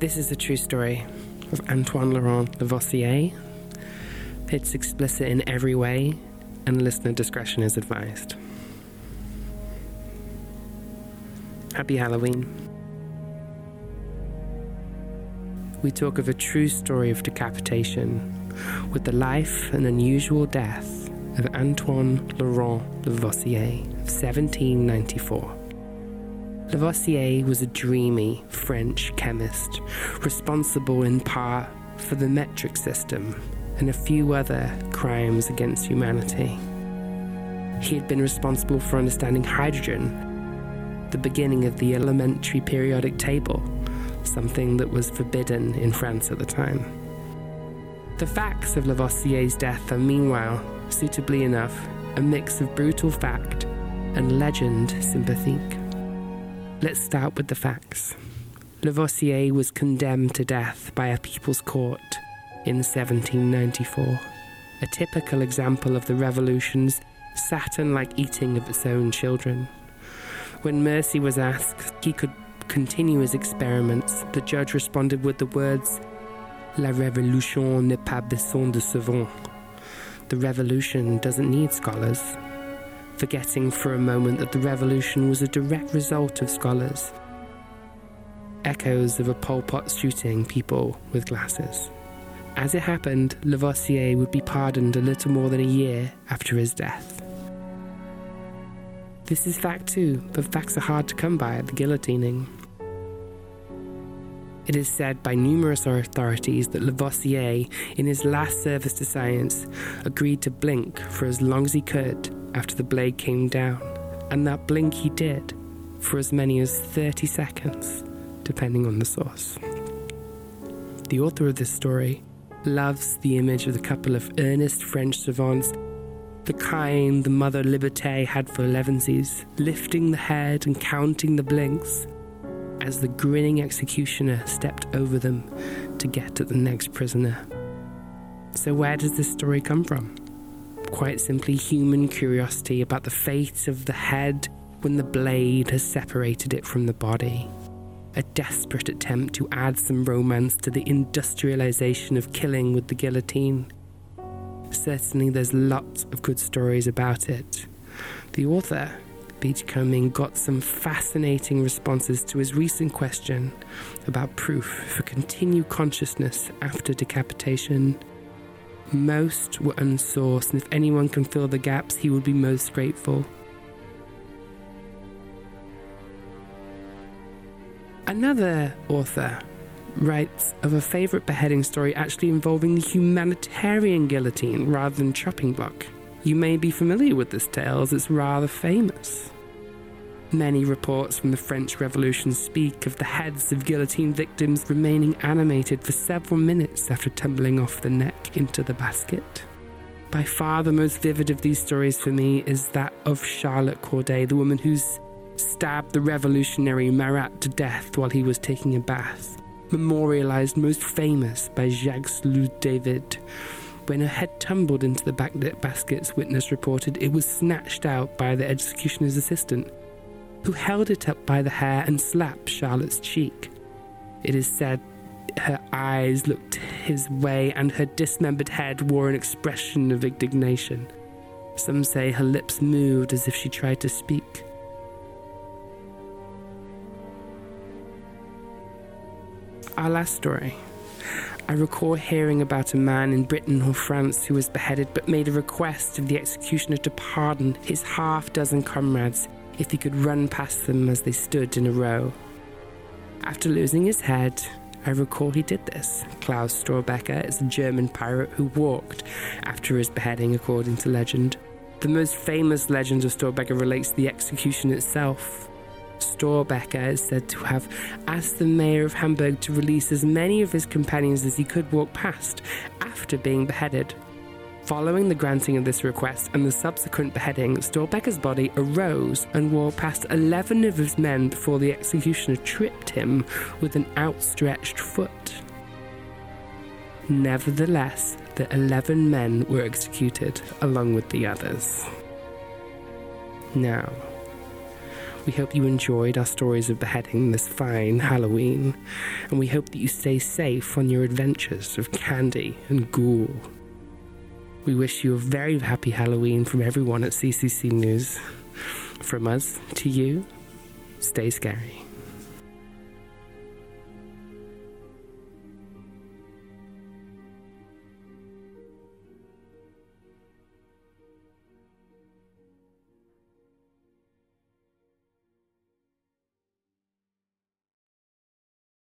This is a true story of Antoine Laurent Lavoisier. It's explicit in every way, and listener discretion is advised. Happy Halloween. We talk of a true story of decapitation with the life and unusual death of Antoine Laurent Lavoisier of 1794. Lavoisier was a dreamy French chemist, responsible in part for the metric system and a few other crimes against humanity. He had been responsible for understanding hydrogen, the beginning of the elementary periodic table, something that was forbidden in France at the time. The facts of Lavoisier's death are, meanwhile, suitably enough, a mix of brutal fact and legend sympathique. Let's start with the facts. Lavoisier was condemned to death by a people's court in 1794, a typical example of the revolution's Saturn like eating of its own children. When Mercy was asked he could continue his experiments, the judge responded with the words, La révolution n'est pas besoin de savants. The revolution doesn't need scholars forgetting for a moment that the revolution was a direct result of scholars. Echoes of a Pol Pot shooting people with glasses. As it happened, Lavoisier would be pardoned a little more than a year after his death. This is fact too, but facts are hard to come by at the guillotining. It is said by numerous authorities that Lavoisier, in his last service to science, agreed to blink for as long as he could after the blade came down, and that blink he did for as many as 30 seconds, depending on the source. The author of this story loves the image of the couple of earnest French savants, the kind the mother Liberté had for elevensies, lifting the head and counting the blinks as the grinning executioner stepped over them to get at the next prisoner. So, where does this story come from? Quite simply, human curiosity about the fate of the head when the blade has separated it from the body. A desperate attempt to add some romance to the industrialization of killing with the guillotine. Certainly, there's lots of good stories about it. The author, Beachcombing got some fascinating responses to his recent question about proof for continued consciousness after decapitation. Most were unsourced, and if anyone can fill the gaps, he would be most grateful. Another author writes of a favourite beheading story actually involving the humanitarian guillotine rather than chopping block. You may be familiar with this tale as it's rather famous. Many reports from the French Revolution speak of the heads of guillotine victims remaining animated for several minutes after tumbling off the neck into the basket. By far the most vivid of these stories for me is that of Charlotte Corday, the woman who's stabbed the revolutionary Marat to death while he was taking a bath, memorialized most famous by Jacques Louis David, when her head tumbled into the backlit baskets, witness reported it was snatched out by the executioner's assistant, who held it up by the hair and slapped Charlotte's cheek. It is said her eyes looked his way and her dismembered head wore an expression of indignation. Some say her lips moved as if she tried to speak. Our last story I recall hearing about a man in Britain or France who was beheaded but made a request of the executioner to pardon his half dozen comrades if he could run past them as they stood in a row. After losing his head, I recall he did this. Klaus Storbecker is a German pirate who walked after his beheading, according to legend. The most famous legend of Storbecker relates to the execution itself, Storbecker is said to have asked the mayor of Hamburg to release as many of his companions as he could walk past after being beheaded. Following the granting of this request and the subsequent beheading, Storbecker's body arose and walked past 11 of his men before the executioner tripped him with an outstretched foot. Nevertheless, the 11 men were executed along with the others. Now, We hope you enjoyed our stories of beheading this fine Halloween, and we hope that you stay safe on your adventures of candy and ghoul. We wish you a very happy Halloween from everyone at CCC News. From us to you, stay scary.